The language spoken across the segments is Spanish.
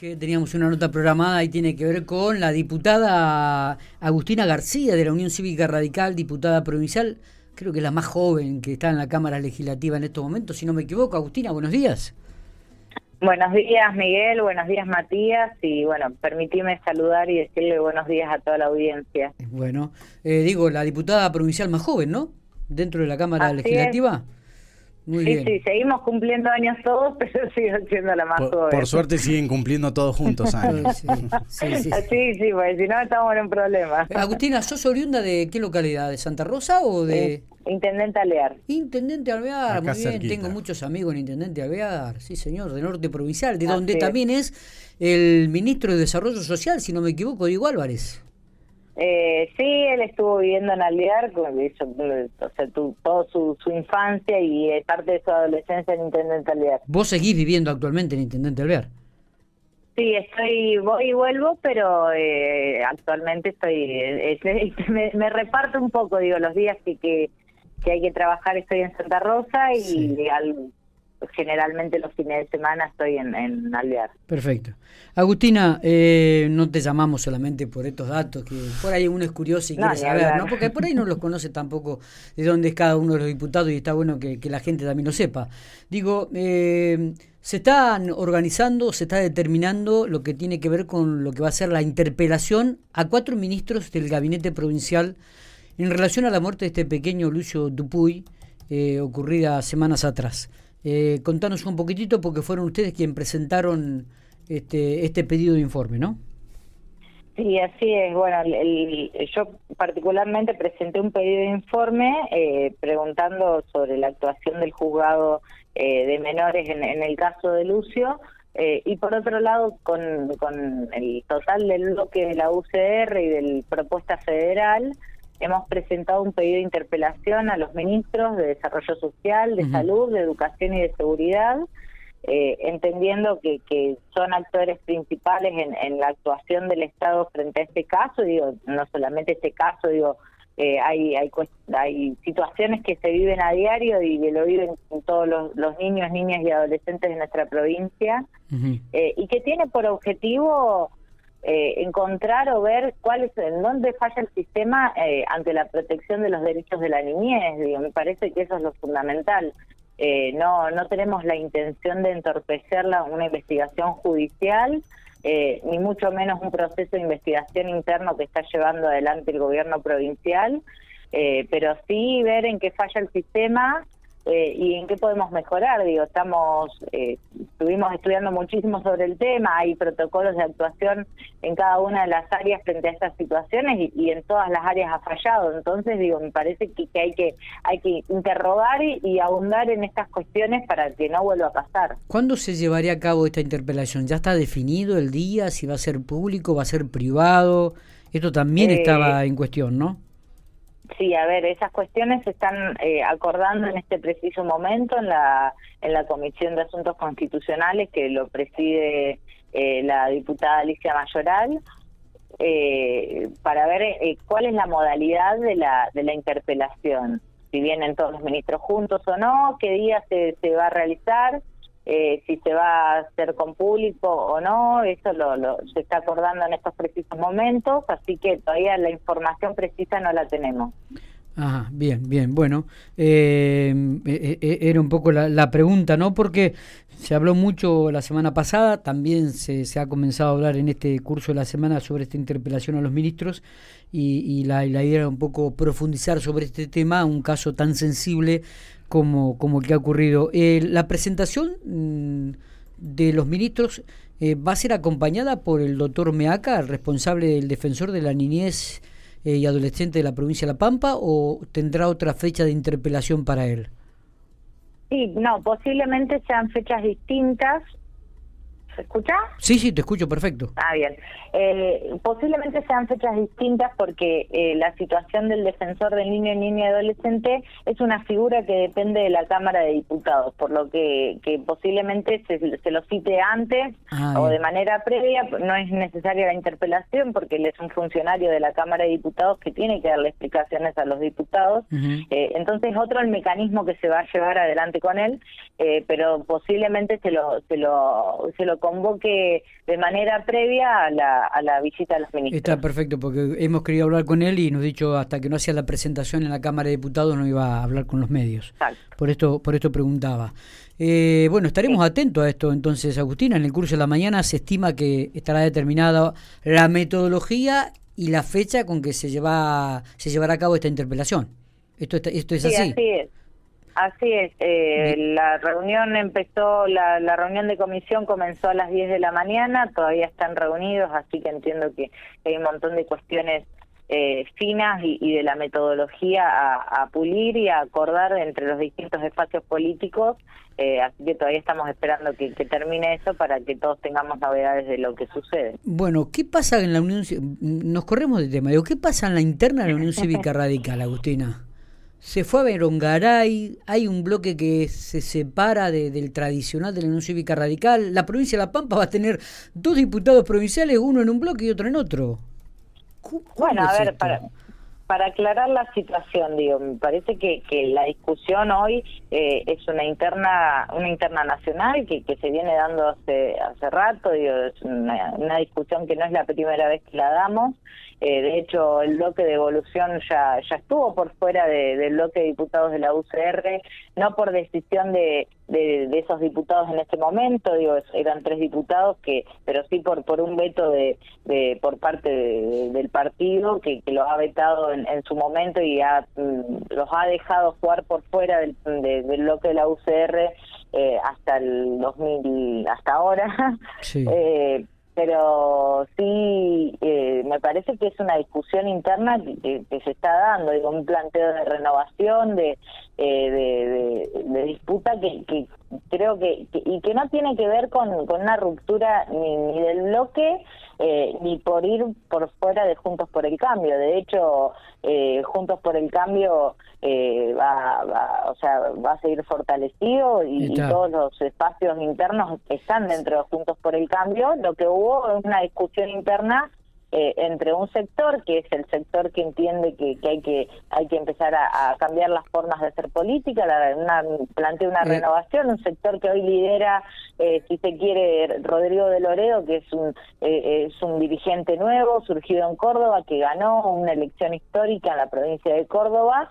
Que teníamos una nota programada y tiene que ver con la diputada Agustina García de la Unión Cívica Radical, diputada provincial, creo que es la más joven que está en la Cámara Legislativa en estos momentos, si no me equivoco. Agustina, buenos días. Buenos días, Miguel. Buenos días, Matías. Y bueno, permitime saludar y decirle buenos días a toda la audiencia. Bueno, eh, digo, la diputada provincial más joven, ¿no? Dentro de la Cámara Legislativa. Muy sí, sí, seguimos cumpliendo años todos, pero sigo siendo la más joven. Por suerte siguen cumpliendo todos juntos años. sí, sí, sí, sí, sí, porque si no estamos en un problema. Agustina, ¿sos oriunda de qué localidad? ¿De Santa Rosa o de...? Intendente Alvear. Intendente Alvear, muy bien, tengo muchos amigos en Intendente Alvear, sí señor, de Norte Provincial, de donde también es el ministro de Desarrollo Social, si no me equivoco, Diego Álvarez. Eh, sí, él estuvo viviendo en Alvear, o sea, tu, toda su, infancia y eh, parte de su adolescencia en Intendente Alvear. ¿Vos seguís viviendo actualmente en Intendente Alvear? Sí, estoy, voy y vuelvo, pero eh, actualmente estoy, eh, me, me, reparto un poco, digo, los días que, que, que hay que trabajar estoy en Santa Rosa y generalmente los fines de semana estoy en, en Alvear. Perfecto. Agustina, eh, no te llamamos solamente por estos datos, que por ahí uno es curioso y quiere saber, ¿no? Porque por ahí no los conoce tampoco de dónde es cada uno de los diputados y está bueno que, la gente también lo sepa. Digo, eh, se están organizando, se está determinando lo que tiene que ver con lo que va a ser la interpelación a cuatro ministros del gabinete provincial en relación a la muerte de este pequeño Lucio Dupuy, eh, ocurrida semanas atrás. Eh, contanos un poquitito porque fueron ustedes quienes presentaron este, este pedido de informe, ¿no? Sí, así es. Bueno, yo particularmente presenté un pedido de informe eh, preguntando sobre la actuación del juzgado eh, de menores en, en, el caso de Lucio. Eh, y por otro lado, con, con el total del bloque de la UCR y del propuesta federal, hemos presentado un pedido de interpelación a los ministros de Desarrollo Social, de Salud, de Educación y de Seguridad, eh, entendiendo que, que, son actores principales en, en, la actuación del Estado frente a este caso, digo, no solamente este caso, digo, eh, hay, hay, hay situaciones que se viven a diario y que lo viven todos los, los niños, niñas y adolescentes de nuestra provincia, eh, y que tiene por objetivo eh, encontrar o ver cuál es, en dónde falla el sistema eh, ante la protección de los derechos de la niñez. Digo, me parece que eso es lo fundamental. Eh, no, no tenemos la intención de entorpecer la, una investigación judicial, ni mucho menos un proceso de investigación interno que está llevando adelante el gobierno provincial, pero sí ver en qué falla el sistema eh, y en qué podemos mejorar. Digo, estamos, eh, estuvimos estudiando muchísimo sobre el tema, hay protocolos de actuación en cada una de las áreas frente a estas situaciones y, en todas las áreas ha fallado. Entonces, digo, me parece que, hay que hay que interrogar y, abundar en estas cuestiones para que no vuelva a pasar. ¿Cuándo se llevaría a cabo esta interpelación? ¿Ya está definido el día? ¿Si va a ser público, va a ser privado? Esto también eh, estaba en cuestión, ¿no? Sí, a ver, esas cuestiones se están eh, acordando en este preciso momento en la, en la Comisión de Asuntos Constitucionales que lo preside eh, la diputada Alicia Mayoral, eh, para ver eh, cuál es la modalidad de la, de la interpelación, si vienen todos los ministros juntos o no, qué día se, se va a realizar eh, si se va a hacer con público o no, eso lo, se está acordando en estos precisos momentos, así que todavía la información precisa no la tenemos. Ajá, bien, bien. Bueno, eh, eh, era un poco la, pregunta, ¿no? Porque se habló mucho la semana pasada, también se, se, ha comenzado a hablar en este curso de la semana sobre esta interpelación a los ministros y, la, la idea era un poco profundizar sobre este tema, un caso tan sensible como, como el que ha ocurrido. Eh, la presentación mm, de los ministros eh, va a ser acompañada por el doctor Meaca, responsable del defensor de la niñez eh, y adolescente de la provincia de La Pampa, o tendrá otra fecha de interpelación para él? Sí, no, posiblemente sean fechas distintas ¿Se escucha? Sí, sí, te escucho perfecto. Ah, bien. Eh, posiblemente sean fechas distintas porque eh, la situación del defensor del niño, niña y adolescente es una figura que depende de la Cámara de Diputados, por lo que, que posiblemente se, se lo cite antes ah, o de manera previa. No es necesaria la interpelación porque él es un funcionario de la Cámara de Diputados que tiene que darle explicaciones a los diputados. eh, entonces, otro el mecanismo que se va a llevar adelante con él, eh, pero posiblemente se lo, se lo, se lo convoque de manera previa a la, a la visita de los ministros. Está perfecto, porque hemos querido hablar con él y nos ha dicho hasta que no hacía la presentación en la Cámara de Diputados no iba a hablar con los medios. Por esto, por esto preguntaba. Eh, bueno, estaremos atentos a esto entonces, Agustina. En el curso de la mañana se estima que estará determinada la metodología y la fecha con que se lleva se llevará a cabo esta interpelación. Esto, esto es sí, así. Así es. Así es, eh, la reunión empezó, la, la, reunión de comisión comenzó a las 10 de la mañana, todavía están reunidos, así que entiendo que hay un montón de cuestiones eh, finas y, de la metodología a, pulir y a acordar entre los distintos espacios políticos, eh, así que todavía estamos esperando que, termine eso para que todos tengamos novedades de lo que sucede. Bueno, ¿qué pasa en la Unión Nos corremos de tema, digo, ¿qué pasa en la interna de la Unión Cívica Radical, Agustina? Se fue a Verongaray, hay un bloque que se separa del tradicional de la Unión Cívica Radical. La provincia de La Pampa va a tener dos diputados provinciales, uno en un bloque y otro en otro. Bueno, a ver, para, para aclarar la situación, digo, me parece que, que la discusión hoy eh, es una interna una interna nacional que, que se viene dando hace hace rato, digo, es una, una discusión que no es la primera vez que la damos. Eh, de hecho, el bloque de evolución ya, ya estuvo por fuera del bloque de diputados de la UCR, no por decisión de, de, esos diputados en este momento, digo, eran tres diputados, que pero sí por por un veto de, de por parte del partido que, que los ha vetado en, en su momento y ha, mm, los ha dejado jugar por fuera del, del bloque de la UCR eh, hasta el 2000, hasta ahora. Sí. Eh, pero sí me parece que es una discusión interna que, se está dando, digo, un planteo de renovación, de, eh, de, disputa que, que creo que, y que no tiene que ver con, con una ruptura ni, ni del bloque eh, ni por ir por fuera de Juntos por el Cambio. De hecho, eh, Juntos por el Cambio eh, va, va, o sea, va a seguir fortalecido y, todos los espacios internos están dentro de Juntos por el Cambio. Lo que hubo es una discusión interna eh, entre un sector que es el sector que entiende que, que hay que hay que empezar a, cambiar las formas de hacer política, la, una, plantea una renovación, un sector que hoy lidera, eh, si se quiere, Rodrigo de Loredo, que es un eh, es un dirigente nuevo, surgido en Córdoba, que ganó una elección histórica en la provincia de Córdoba,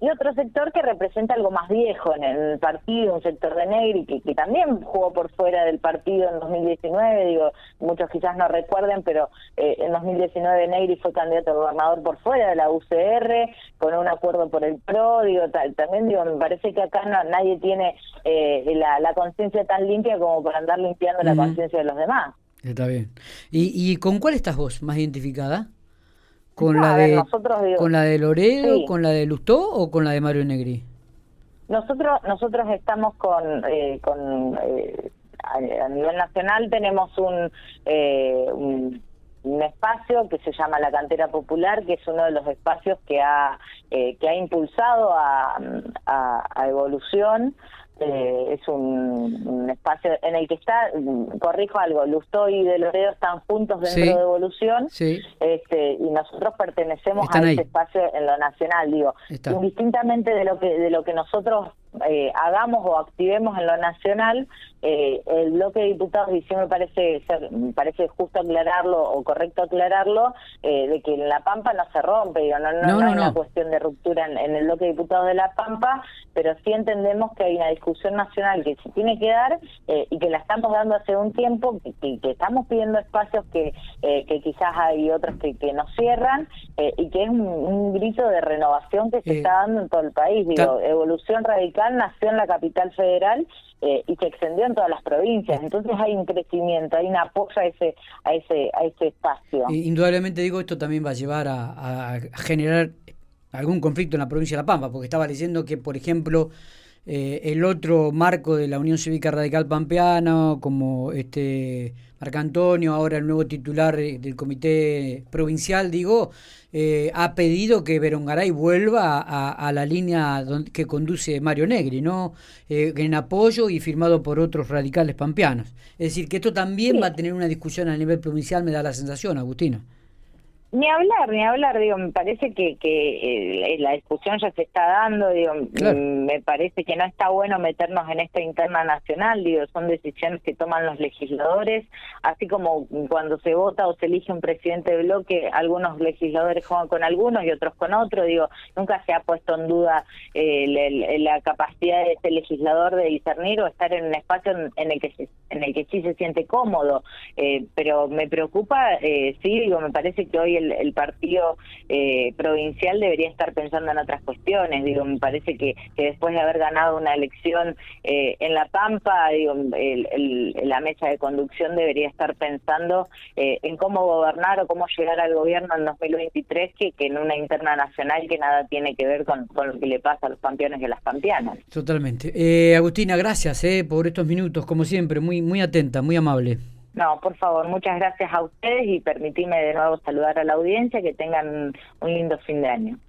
y otro sector que representa algo más viejo en el partido, un sector de Negri, que, que también jugó por fuera del partido en 2019, digo, muchos quizás no recuerden, pero en 2019 Negri fue candidato a gobernador por fuera de la UCR, con un acuerdo por el PRO, digo, tal, también digo, me parece que acá no, nadie tiene eh, la, conciencia tan limpia como para andar limpiando la conciencia de los demás. Está bien. ¿Y, ¿Y con cuál estás vos más identificada? ¿Con, la, de, ¿Con la de Loredo, con la de Lustó o con la de Mario Negri? Nosotros nosotros estamos con, eh, con eh, a, nivel nacional tenemos un, un un espacio que se llama la cantera popular que es uno de los espacios que ha eh, que ha impulsado a, a, evolución. Eh, es un, espacio en el que está corrijo algo Lustó y De Loredo están juntos dentro de evolución. Este y nosotros pertenecemos a ese espacio en lo nacional digo. Indistintamente de lo que de lo que nosotros eh, hagamos o activemos en lo nacional, eh, el bloque de diputados, y sí me parece, ser, me parece justo aclararlo o correcto aclararlo, eh, de que en La Pampa no se rompe, digo, no, no, hay una cuestión de ruptura en, el bloque de diputados de La Pampa, pero sí entendemos que hay una discusión nacional que se tiene que dar y que la estamos dando hace un tiempo, que, que, estamos pidiendo espacios que, que quizás hay otros que, que nos cierran y que es un, grito de renovación que se está dando en todo el país, digo, evolución radical nació en la capital federal eh, y se extendió en todas las provincias. Entonces hay un crecimiento, hay un apoyo a ese, a ese, a ese espacio. Indudablemente digo, esto también va a llevar a, generar algún conflicto en la provincia de La Pampa, porque estaba leyendo que, por ejemplo, eh, el otro marco de la Unión Cívica Radical Pampeana, como este Marco Antonio, ahora el nuevo titular del comité provincial, digo, eh, ha pedido que Verongaray vuelva a, la línea que conduce Mario Negri, ¿no? Eh, en apoyo y firmado por otros radicales pampeanos. Es decir, que esto también va a tener una discusión a nivel provincial, me da la sensación, Agustina. Ni hablar, ni hablar, digo, me parece que, que eh, la discusión ya se está dando, digo, mm, me parece que no está bueno meternos en esta interna nacional, digo, son decisiones que toman los legisladores, así como cuando se vota o se elige un presidente de bloque, algunos legisladores juegan con algunos y otros con otros, digo, nunca se ha puesto en duda eh, la, capacidad de este legislador de discernir o estar en un espacio en, el que en el que sí se siente cómodo, eh, pero me preocupa, sí, digo, me parece que hoy el, partido eh, provincial debería estar pensando en otras cuestiones. Digo, me parece que, después de haber ganado una elección eh, en La Pampa, digo, la mesa de conducción debería estar pensando eh, en cómo gobernar o cómo llegar al gobierno en 2023 que, que en una interna nacional que nada tiene que ver con, con lo que le pasa a los campeones y a las campeanas. Totalmente. Agustina, gracias por estos minutos, como siempre, muy, muy atenta, muy amable. No, por favor, muchas gracias a ustedes y permitime de nuevo saludar a la audiencia, que tengan un lindo fin de año.